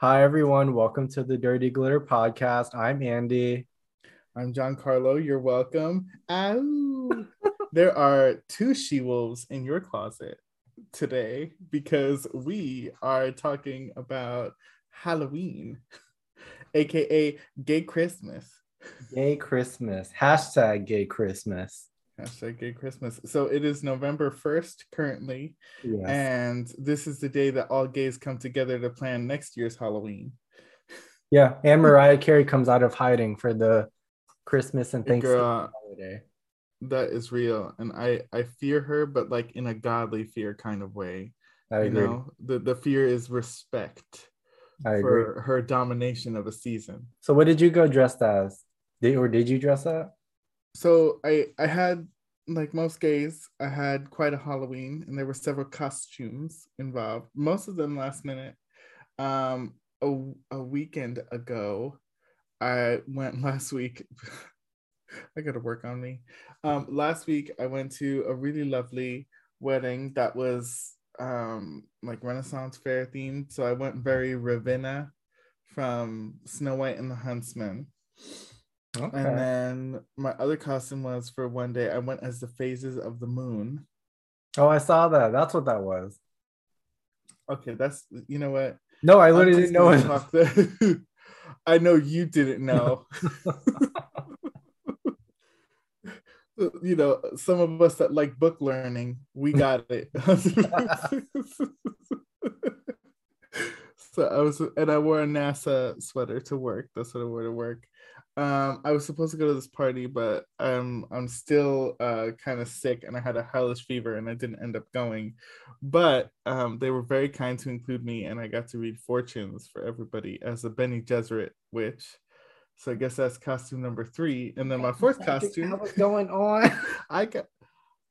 Hi, everyone. Welcome to the Dirty Glitter Podcast. I'm Andy. I'm Giancarlo. You're welcome. Ow. there are two she wolves in your closet today because we are talking about Halloween, aka Gay Christmas. Gay Christmas. Hashtag Gay Christmas. Hashtag Gay Christmas. So it is November 1st currently. Yes. And this is the day that all gays come together to plan next year's Halloween. Yeah. And Mariah Carey comes out of hiding for the Christmas and Thanksgiving Girl, holiday. That is real. And I, I fear her, but like in a godly fear kind of way. I agree. You know, the, the fear is respect I for agree. her domination of a season. So what did you go dressed as? Did, or did you dress up? so I I had like most gays, I had quite a Halloween, and there were several costumes involved. Most of them last minute. Um, a a weekend ago, I went last week. I got to work on me. Um, last week I went to a really lovely wedding that was um like Renaissance fair themed. So I went very Ravenna from Snow White and the Huntsman. Okay. And then my other costume was for one day. I went as the phases of the moon. Oh, I saw that. That's what that was. Okay, that's you know what. No, I literally didn't know it. I know you didn't know. you know, some of us that like book learning, we got it. so I was, and I wore a NASA sweater to work. That's what I wore to work. Um, I was supposed to go to this party, but um, I'm still uh, kind of sick and I had a hellish fever and I didn't end up going. But um, they were very kind to include me and I got to read fortunes for everybody as a Bene Gesserit witch. So I guess that's costume number three. And then my fourth costume. What's going on? I got.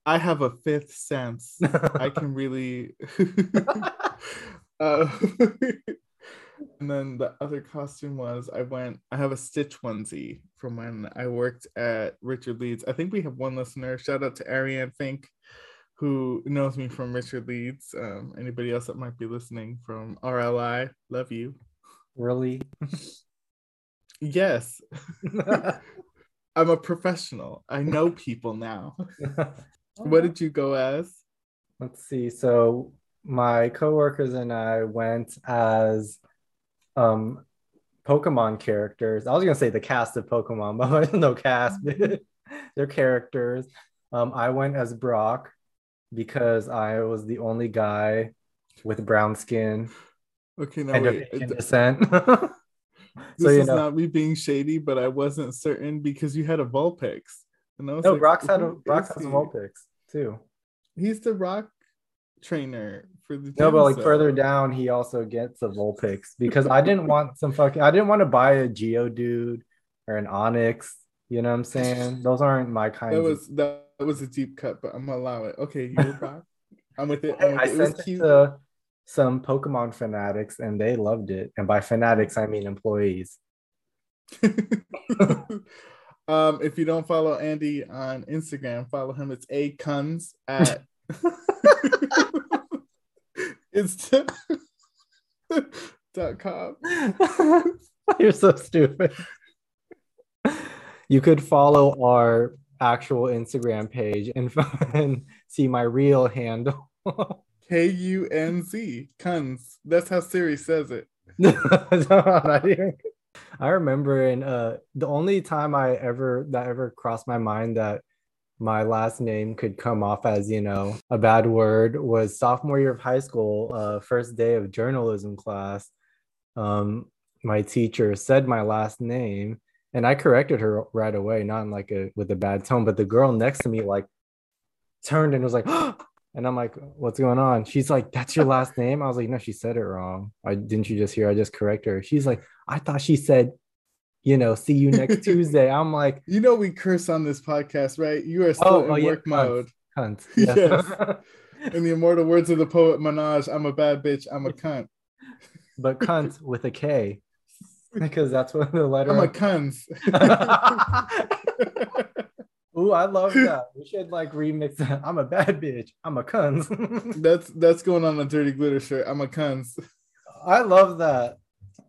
I have a fifth sense. I can really. uh, and then the other costume was I went, I have a Stitch onesie from when I worked at Richard Leeds. I think we have one listener. Shout out to Ariane Fink, who knows me from Richard Leeds. Um, anybody else that might be listening from RLI, love you. Really? yes. I'm a professional. I know people now. what did you go as? Let's see. So my coworkers and I went as um Pokemon characters. I was gonna say the cast of Pokemon, but no cast. They're characters. Um, I went as Brock because I was the only guy with brown skin. Okay, now wait. descent. so, this is know. not me being shady, but I wasn't certain because you had a Vulpix. And I was no, like, Brock's had a Brock has a Vulpix too. He's the rock trainer for the no, but like further down, he also gets a Vulpix because I didn't want some fucking. I didn't want to buy a Geodude or an Onix. You know what I'm saying? Those aren't my kind. That was that was a deep cut, but I'm gonna allow it. Okay. I'm with it. I'm with I it. sent it, it to some Pokemon fanatics, and they loved it. And by fanatics, I mean employees. um, if you don't follow Andy on Instagram, follow him. It's a cuns at it's dot com. You're so stupid. You could follow our actual Instagram page and, and see my real handle. K U N Z, Kunz. That's how Siri says it. I remember in uh the only time I ever that ever crossed my mind that my last name could come off as you know a bad word was sophomore year of high school uh, first day of journalism class. Um, my teacher said my last name and i corrected her right away not in like a with a bad tone but the girl next to me like turned and was like and i'm like what's going on? She's like that's your last name? I was like no she said it wrong. I didn't you just hear i just corrected her? She's like i thought she said you know, see you next Tuesday. I'm like, you know, we curse on this podcast, right? You are still oh, in oh, work yeah, mode. Cunt. Yeah. Yes. in the immortal words of the poet Minaj, I'm a bad bitch. I'm a cunt. But cunt with a K, because that's what the letter. I'm a cunt. Ooh, I love that. We should like remix that. I'm a bad bitch. I'm a cunt. that's that's going on a dirty glitter shirt. I'm a cunt. I love that.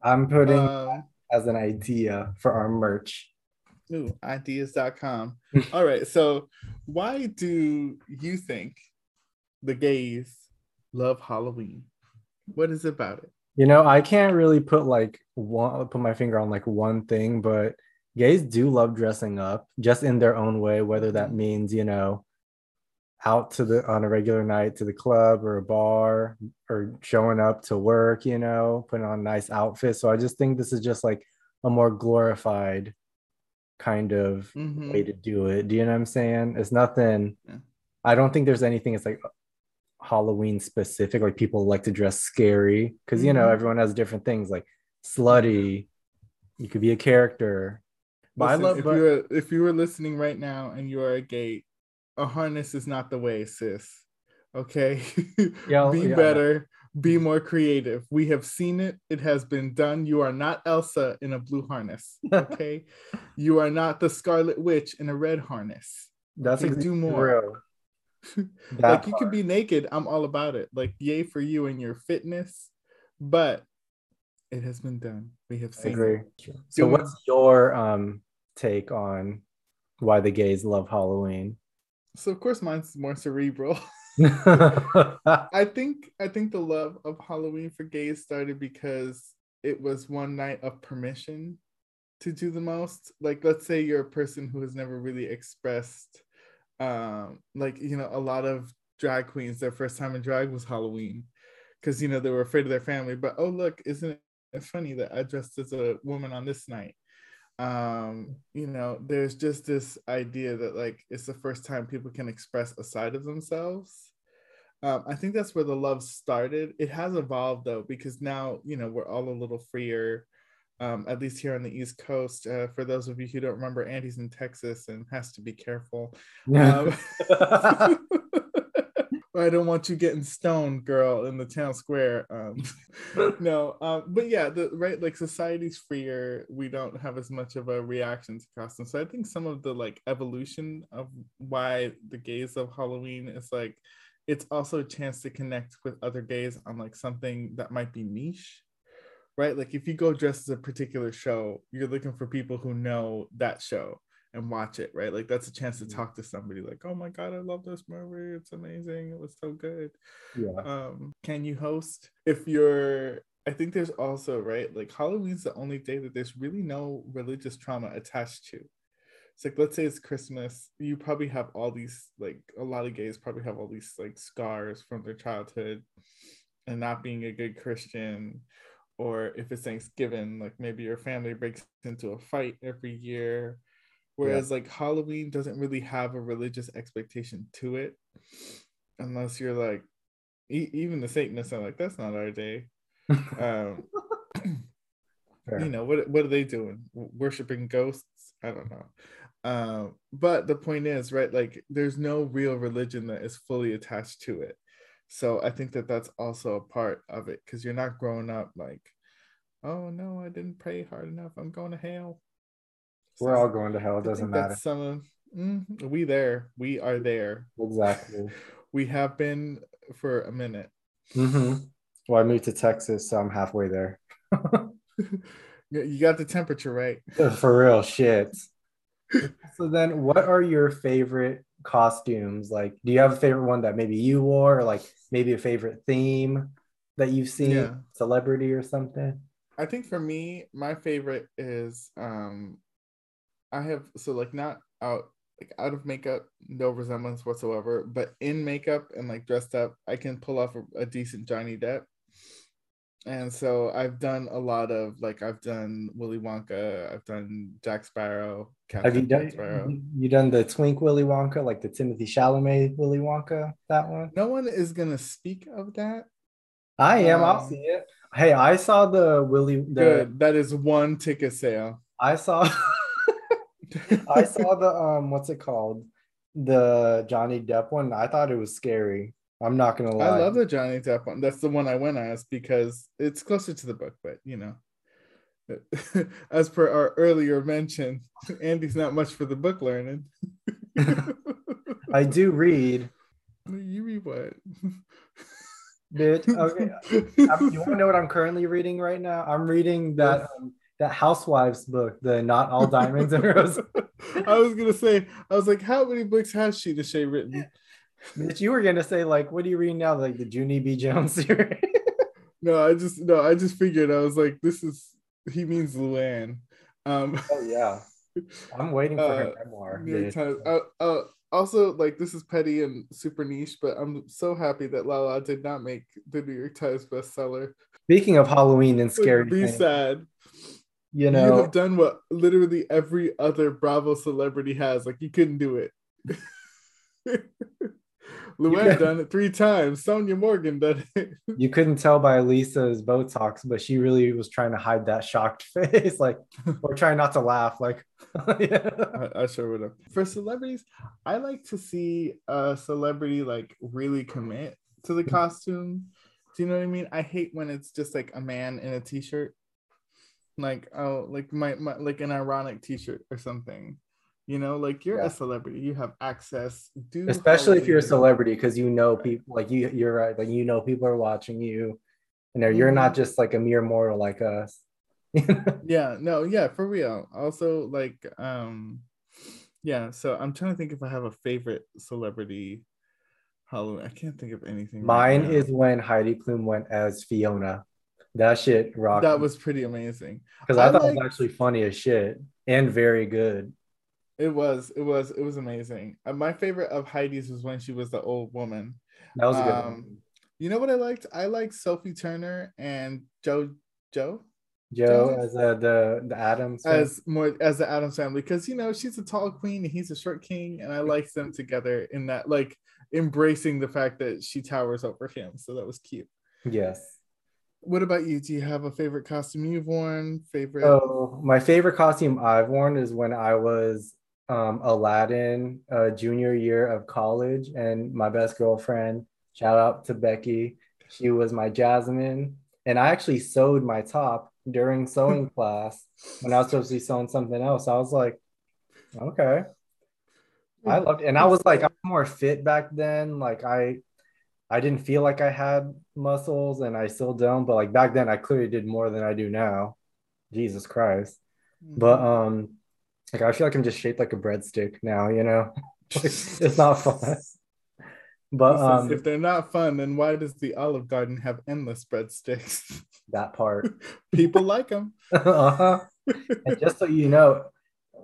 I'm putting Um, as an idea for our merch. ooh, ideas.com. All right. So, why do you think the gays love Halloween? What is it about it? You know, I can't really put like one put my finger on like one thing, but gays do love dressing up just in their own way, whether that mm-hmm. means, you know, out to the on a regular night to the club or a bar or showing up to work, you know, putting on a nice outfit. So I just think this is just like a more glorified kind of Mhm. way to do it. Do you know what I'm saying? It's nothing. Yeah. I don't think there's anything. It's like Halloween specific. Like people like to dress scary because you know Mhm. everyone has different things. Like slutty, you could be a character. But I love. if but- you were if you were listening right now and you are a gay, a harness is not the way, sis. Okay, Yeah, be better, be more creative. We have seen it; it has been done. You are not Elsa in a blue harness. Okay, you are not the Scarlet Witch in a red harness. That's Okay, do more. like you part. could be naked. I'm all about it. Like yay for you and your fitness, but it has been done. We have I seen. agree. It. So what's your um take on why the gays love Halloween? So of course mine's more cerebral. I think I think the love of Halloween for gays started because it was one night of permission to do the most. Like let's say you're a person who has never really expressed um like you know a lot of drag queens their first time in drag was Halloween because you know they were afraid of their family but oh look isn't it funny that I dressed as a woman on this night um you know there's just this idea that like it's the first time people can express a side of themselves um, I think that's where the love started. It has evolved though, because now you know we're all a little freer, um, at least here on the East Coast. Uh, for those of you who don't remember, Andy's in Texas and has to be careful. Um, I don't want you getting stoned, girl, in the town square. Um, no, um, but yeah, the right like society's freer. We don't have as much of a reaction to costumes. So I think some of the like evolution of why the gays of Halloween is like it's also a chance to connect with other gays on like something that might be niche. Right? Like if you go dressed as a particular show, you're looking for people who know that show and watch it, right? Like that's a chance to Mhm. talk to somebody like, "Oh my god, I love this movie. It's amazing. It was so good." yeah. um can you host if you're i think there's also right like halloween's the only day that there's really no religious trauma attached to it's like let's say it's christmas you probably have all these like a lot of gays probably have all these like scars from their childhood and not being a good christian or if it's thanksgiving like maybe your family breaks into a fight every year whereas like halloween doesn't really have a religious expectation to it unless you're like e- even the satanists are like that's not our day. Um you know what what are they doing? Worshiping ghosts? I don't know. Um but the point is right like there's no real religion that is fully attached to it. So i think that that's also a part of it because you're not growing up like oh no i didn't pray hard enough. I'm going to hell We're all going to hell. It doesn't matter. some of mm, we there we are there Exactly. we have been for a minute hmm Well, I moved to Texas, so I'm halfway there. You- you got the temperature right For real, shit. so then, what are your favorite costumes? Like, do you have a favorite one that maybe you wore, or like maybe a favorite theme that you've seen, Yeah. celebrity or something? I think for me, my favorite is um I have so like not out like out of makeup, no resemblance whatsoever, but in makeup and like dressed up, I can pull off a, a decent Johnny Depp. And so I've done a lot of like I've done Willy Wonka, I've done Jack Sparrow, Have you done Jack Sparrow. you done the Twink Willy Wonka, like the Timothée Chalamet Willy Wonka? That one? No one is gonna speak of that. I am. I'll Um, see it. Hey, I saw the Willy. The Good. That is one ticket sale. I saw. I saw the um. What's it called? The Johnny Depp one. I thought it was scary. I'm not gonna lie. I love the Johnny Depp one. That's the one I went as because it's closer to the book, but you know, as per our earlier mention, Andy's not much for the book learning. I do read. you read what? Bitch. Okay. I'm, you want to know what I'm currently reading right now? I'm reading that um, that Housewives book, the Not All Diamonds and Roses. I was gonna say, I was like, how many books has Scheana Shay written? Bitch, you were gonna say like, what are you reading now? Like the Junie B. Jones series. No, I just no, I just figured I was like, this is he means Luann. Um, oh yeah, I'm waiting for her Uh, memoir. New York. Times. Uh, uh, also, like this is petty and super niche, but I'm so happy that Lala did not make the New York Times bestseller. Speaking of Halloween and scary, Be things, sad. You know, You have done what literally every other Bravo celebrity has. Like you couldn't do it. Luann done it three times. Sonja Morgan done it. you couldn't tell by Lisa's Botox, but she really was trying to hide that shocked face, like, or trying not to laugh, like, yeah. I, I sure would have. For celebrities, I like to see a celebrity like really commit to the mm-hmm. costume. Do you know what I mean? I hate when it's just like a man in a t-shirt, like oh, like my, my like an ironic t-shirt or something. You know, like you're Yeah. a celebrity, you have access. Do especially if you're a celebrity, because you know people, like you, you're right, like you know people are watching you, and they're- you're not just like a mere mortal like us. Yeah, no, yeah, for real. Also, like, um, yeah. So I'm trying to think if I have a favorite celebrity Halloween. I can't think of anything. Mine now. is when Heidi Klum went as Fiona. That shit rocked. that was pretty amazing. because I, I thought it was actually funny as shit and very good. It was, it was, it was amazing. Uh, my favorite of Heidi's was when she was the old woman. That was a good. Um, one. You know what I liked? I liked Sophie Turner and Joe Joe Joe as uh, the the Addams. family. as more as the Addams family because you know she's a tall queen and he's a short king, and I liked them together in that like embracing the fact that she towers over him. So that was cute. yes. What about you? Do you have a favorite costume you've worn? Favorite? Oh, my favorite costume I've worn is when I was um, Aladdin, uh, junior year of college, and my best girlfriend. Shout out to Becky. She was my Jasmine, and I actually sewed my top during sewing class when I was supposed to be sewing something else. I was like, okay. I loved it. And I was like, I was more fit back then. Like I I didn't feel like I had muscles and I still don't, but like back then I clearly did more than I do now. Jesus Christ. But um like I feel like I'm just shaped like a breadstick now, you know? it's not fun. But um if they're not fun, then why does the Olive Garden have endless breadsticks? that part. People like them. uh-huh. And just so you know,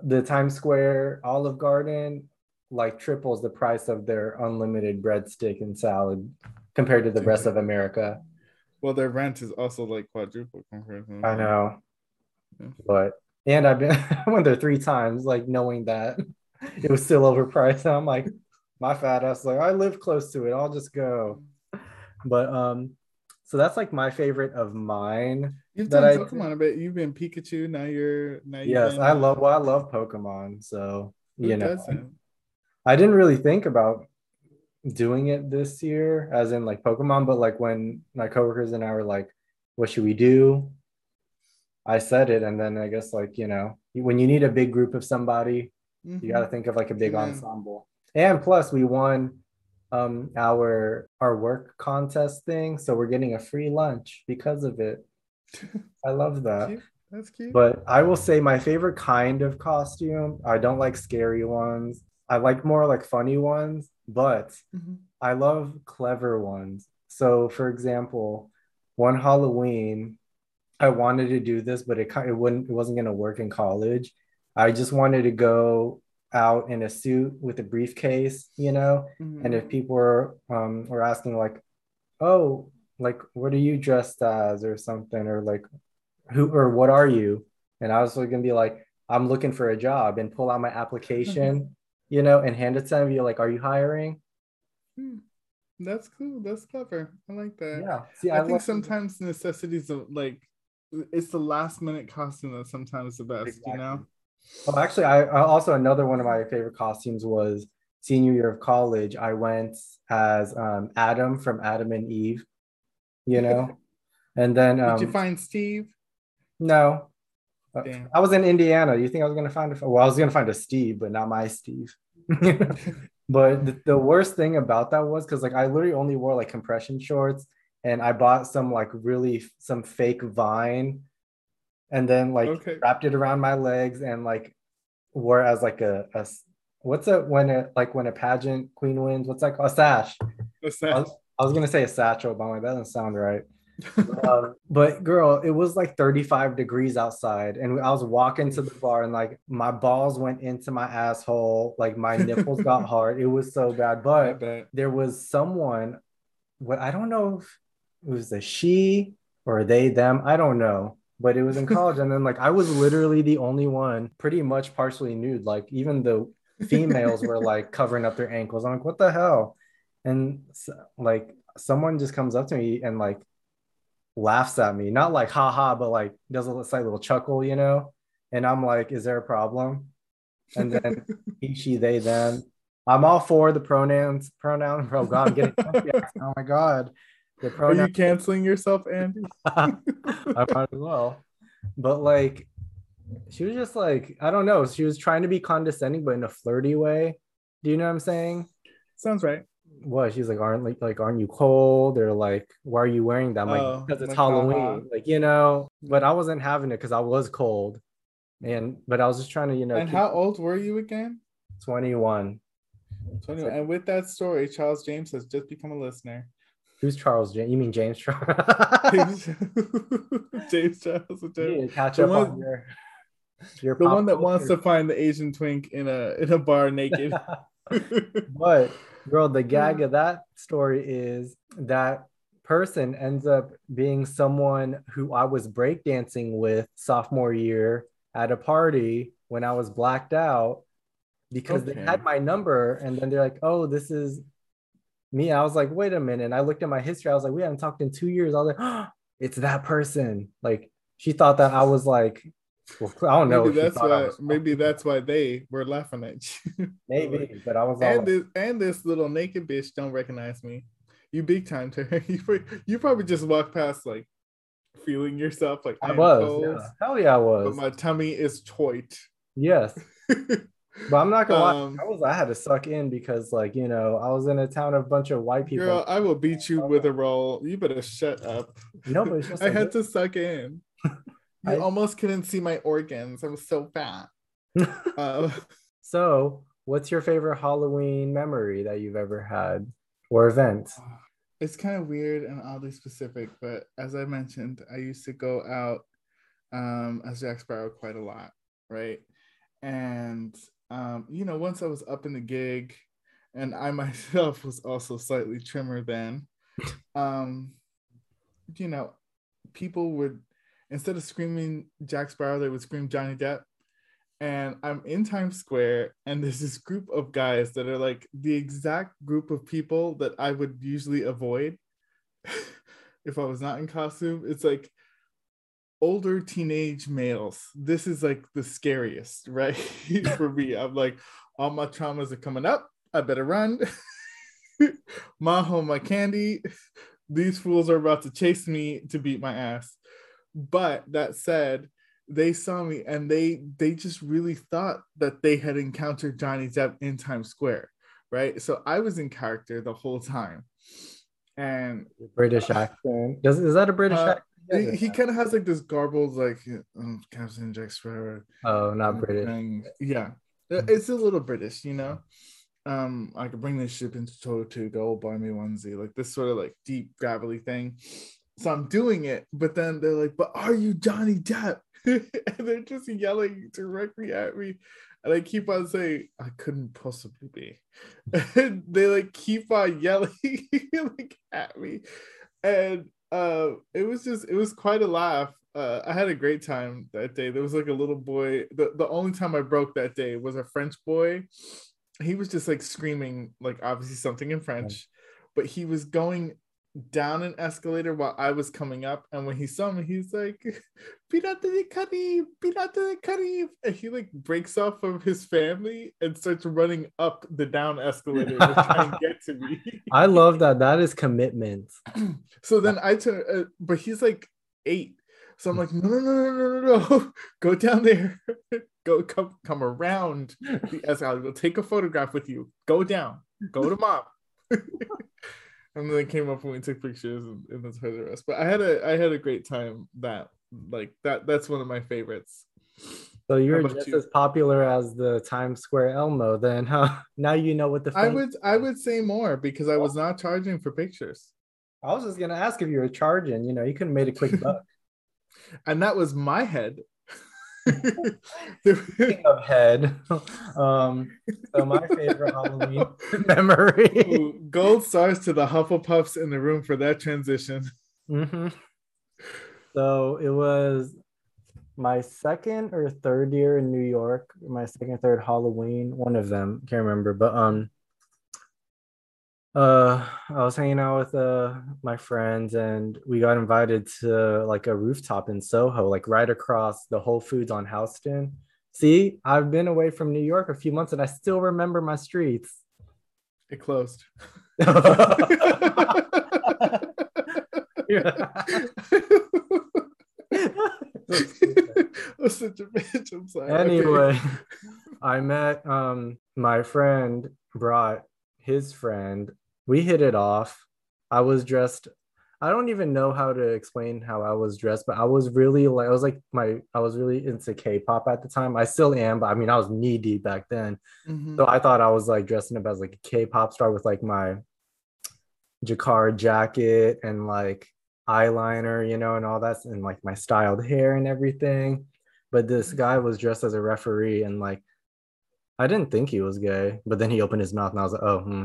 the Times Square Olive Garden like triples the price of their unlimited breadstick and salad compared to the rest of America. Well, their rent is also like quadruple compared to. I know. Yeah. But and I've been I went there three times, like knowing that it was still overpriced. And I'm like, my fat ass, like I live close to it. I'll just go. But um, so that's like my favorite of mine. You've that done I- Pokemon a bit. You've been Pikachu. Now you're now. you've Yes, I love well, I love Pokemon. So Who you know, doesn't? I didn't really think about doing it this year, as in like Pokemon, but like when my coworkers and I were like, what should we do? I said it, and then I guess like, you know, when you need a big group of somebody, you Mhm. got to think of like a big ensemble. And plus, we won um our our work contest thing, so we're getting a free lunch because of it. I love that. Cute. That's cute. But I will say my favorite kind of costume, I don't like scary ones. I like more like funny ones, but Mhm. I love clever ones. So, for example, one Halloween, I wanted to do this, but it kind it wouldn't it wasn't gonna work in college. I just wanted to go out in a suit with a briefcase, you know, Mhm. and if people were um were asking like, oh, like what are you dressed as or something, or like who or what are you? And I was gonna be like, I'm looking for a job and pull out my application, you know, and hand it to them. Be like, are you hiring? Hmm. That's cool. That's clever. I like that. Yeah. See, I, think love- sometimes necessities of like it's the last minute costume that's sometimes the best, you know? Oh, actually, I, I also another one of my favorite costumes was senior year of college. I went as um, Adam from Adam and Eve, you know, and then Did um, you find Steve? no, Uh, Damn. I was in Indiana. You think I was gonna find a well? I was gonna find a Steve, but not my Steve. but the, the worst thing about that was because like I literally only wore like compression shorts and I bought some like really some fake vine and then like Okay. wrapped it around my legs and like wore as like a, a what's it when it like when a pageant queen wins what's that called a sash. What's I was, I was gonna say a satchel but I'm like that doesn't sound right um, but girl it was like 35 degrees outside and I was walking to the bar and like my balls went into my asshole like my nipples got hard. It was so bad but there was someone what I don't know if it was a she or they them I don't know but it was in college and then like I was literally the only one pretty much partially nude like even the females were like covering up their ankles. I'm like what the hell? And s- like someone just comes up to me and like laughs at me not like haha but like does a slight little chuckle you know and I'm like is there a problem and then he, she, they, them. I'm all for the pronouns. Pronoun. Oh God, I'm getting. oh my God, the Are you canceling yourself, Andy? I might as well. But like, she was just like, I don't know. She was trying to be condescending, but in a flirty way. Do you know what I'm saying? Sounds right. What? She's like, aren't like, like, aren't you cold? Or like, why are you wearing that? I'm like, Oh, because it's like, Halloween. haha. Like, you know. But I wasn't having it because I was cold, and but I was just trying to, you know, And how old were you again? 21. 21. And with that story, Charles James has just become a listener. Who's Charles James? You mean James Charles? James, James Charles. To catch The up one- on your your The one that wants to find the Asian twink in a in a bar naked. but girl, the gag of that story is that person ends up being someone who I was breakdancing with sophomore year at a party when I was blacked out because they had my number and then they're like, oh, this is me. I was like, wait a minute. And I looked at my history. I was like, we haven't talked in two years. I was like, oh, it's that person. Like she thought that I was like, well, I don't know. maybe that's why maybe that's why they were laughing at you. maybe, but I was all and like, this and this little naked bitch don't recognize me. You big time to her. You, you probably just walked past like feeling yourself like I was. Yeah. Hell yeah, I was. but my tummy is toit. Yes. But I'm not gonna lie, Um, I was I had to suck in because like you know I was in a town of a bunch of white people. Girl, I will beat you with a roll. You better shut up. no, but it's just I had to suck in. I- almost couldn't see my organs. I was so fat. Uh, so what's your favorite Halloween memory that you've ever had or event? it's kind of weird and oddly specific, but as I mentioned, I used to go out um, as Jack Sparrow quite a lot, right? And um, you know, once I was up in the gig, and I myself was also slightly trimmer then, um, you know, people would instead of screaming Jack Sparrow, they would scream Johnny Depp. And I'm in Times Square, and there's this group of guys that are like the exact group of people that I would usually avoid if I was not in costume. It's like older teenage males. This is like the scariest, right? For me, I'm like, all my traumas are coming up. I better run. my home, my candy. These fools are about to chase me to beat my ass. But that said, they saw me and they they just really thought that they had encountered Johnny Depp in Times Square, right? So I was in character the whole time. And British accent. Does is that a British Uh, accent? he, he kind of has like this garbled like um, Captain Jack Sparrow. oh, not British. thing. Yeah, it's a little British, you know. Um, I could bring this ship into tow to go buy me onesie, like this sort of like deep gravelly thing. So I'm doing it, but then they're like, "But are you Johnny Depp?" and they're just yelling directly at me, and I keep on saying, "I couldn't possibly be." And they like keep on yelling like at me, and uh, it was just it was quite a laugh. Uh, I had a great time that day. There was like a little boy. The, the only time I broke that day was a French boy. He was just like screaming, like obviously something in French, but he was going down an escalator while I was coming up. And when he saw me, he's like, Pirata de Carib, Pirata de Carib. And he like breaks off of his family and starts running up the down escalator to try and get to me. I love that. That is commitment. So then I turn, uh, but he's like eight. So I'm like, no, no, no, no, no, no, no. Go down there. Go, come, come around the escalator. We'll take a photograph with you. Go down. Go to mom. And then it came up and we took pictures and, and that's the rest. But I had a I had a great time that like that that's one of my favorites. So you're just you? as popular as the Times Square Elmo then, huh? Now you know what the I would I would say more because I was not charging for pictures. I was just gonna ask if you were charging, you know, you could have made a quick buck. and that was my head. Speaking of head, um, so my favorite Halloween memory. Ooh, gold stars to the Hufflepuffs in the room for that transition. Mm-hmm. So it was my second or third year in New York, my second, third Halloween, one of them, can't remember, but um, uh, I was hanging out with uh my friends and we got invited to like a rooftop in Soho, like right across the Whole Foods on Houston. See, I've been away from New York a few months and I still remember my streets. It closed. such a bitch. I'm sorry. Anyway. I met um my friend brought his friend. We hit it off. I was dressed. I don't even know how to explain how I was dressed, but I was really like I was like my I was really into K-pop at the time. I still am, but I mean I was knee deep back then. Mm-hmm. So I thought I was like dressing up as like a K-pop star with like my jacquard jacket and like eyeliner, you know, and all that, and like my styled hair and everything. But this guy was dressed as a referee, and like, I didn't think he was gay, but then he opened his mouth, and I was like, oh, hmm.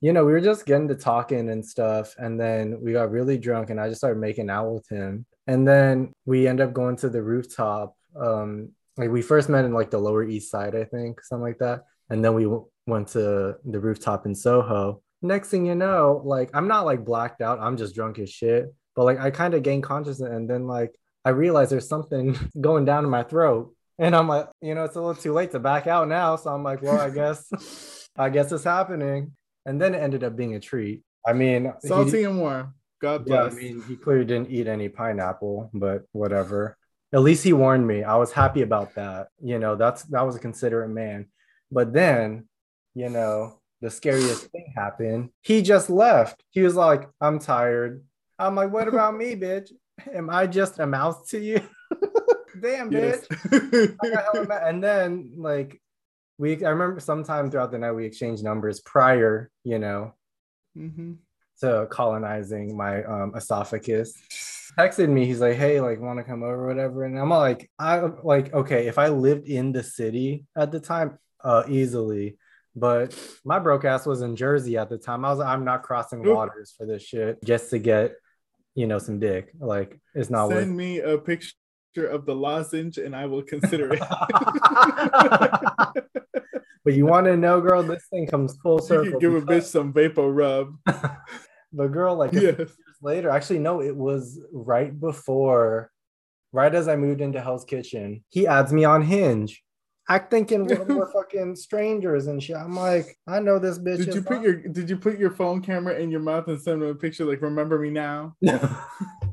You know, we were just getting to talking and stuff, and then we got really drunk, and I just started making out with him. And then we end up going to the rooftop. Um, like we first met in like the Lower East Side, I think, something like that, and then we w- went to the rooftop in Soho. Next thing you know, like I'm not like blacked out, I'm just drunk as shit but like I kind of gained consciousness and then like I realized there's something going down in my throat. And I'm like, you know, it's a little too late to back out now. So I'm like, well, I guess, I guess it's happening. And then it ended up being a treat. I mean, salty he, and warm. God bless. Yeah, I mean, he clearly didn't eat any pineapple, but whatever. At least he warned me. I was happy about that. You know, that's that was a considerate man. But then, you know, the scariest thing happened. He just left. He was like, I'm tired. I'm like, what about me, bitch? Am I just a mouse to you? Damn, bitch. and then like we I remember sometime throughout the night we exchanged numbers prior, you know, mm-hmm. to colonizing my um, esophagus. Texted me, he's like, hey, like want to come over, whatever. And I'm like, I like, okay, if I lived in the city at the time, uh easily. But my broke ass was in Jersey at the time. I was like, I'm not crossing waters for this shit just to get you know, some dick. Like it's not Send worth. me a picture of the lozenge and I will consider it. but you want to know, girl, this thing comes full circle. You can give because... a bitch some vapor rub. but girl, like yes. years later, actually, no, it was right before, right as I moved into Hell's Kitchen. He adds me on Hinge. I thinking we're, fucking strangers and shit. I'm like, I know this bitch. Did you put your Did you put your phone camera in your mouth and send him a picture like, "Remember me now"?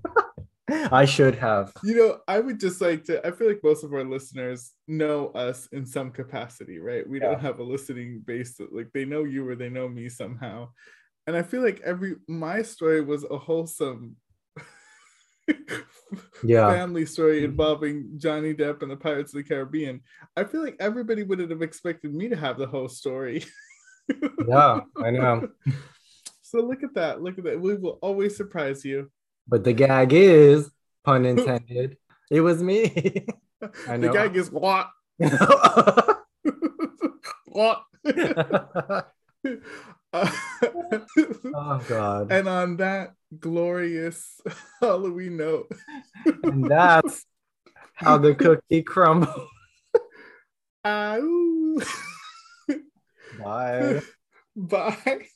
I should have. You know, I would just like to. I feel like most of our listeners know us in some capacity, right? We yeah. don't have a listening base. That, like they know you or they know me somehow, and I feel like every my story was a wholesome yeah. family story mm-hmm. involving Johnny Depp and the Pirates of the Caribbean. I feel like everybody would have expected me to have the whole story. yeah, I know. So look at that. Look at that. We will always surprise you. But the gag is, pun intended, it was me. I know. The gag is what? what? oh God. And on that glorious Halloween note. and that's how the cookie crumbles. Bye. Bye. Bye.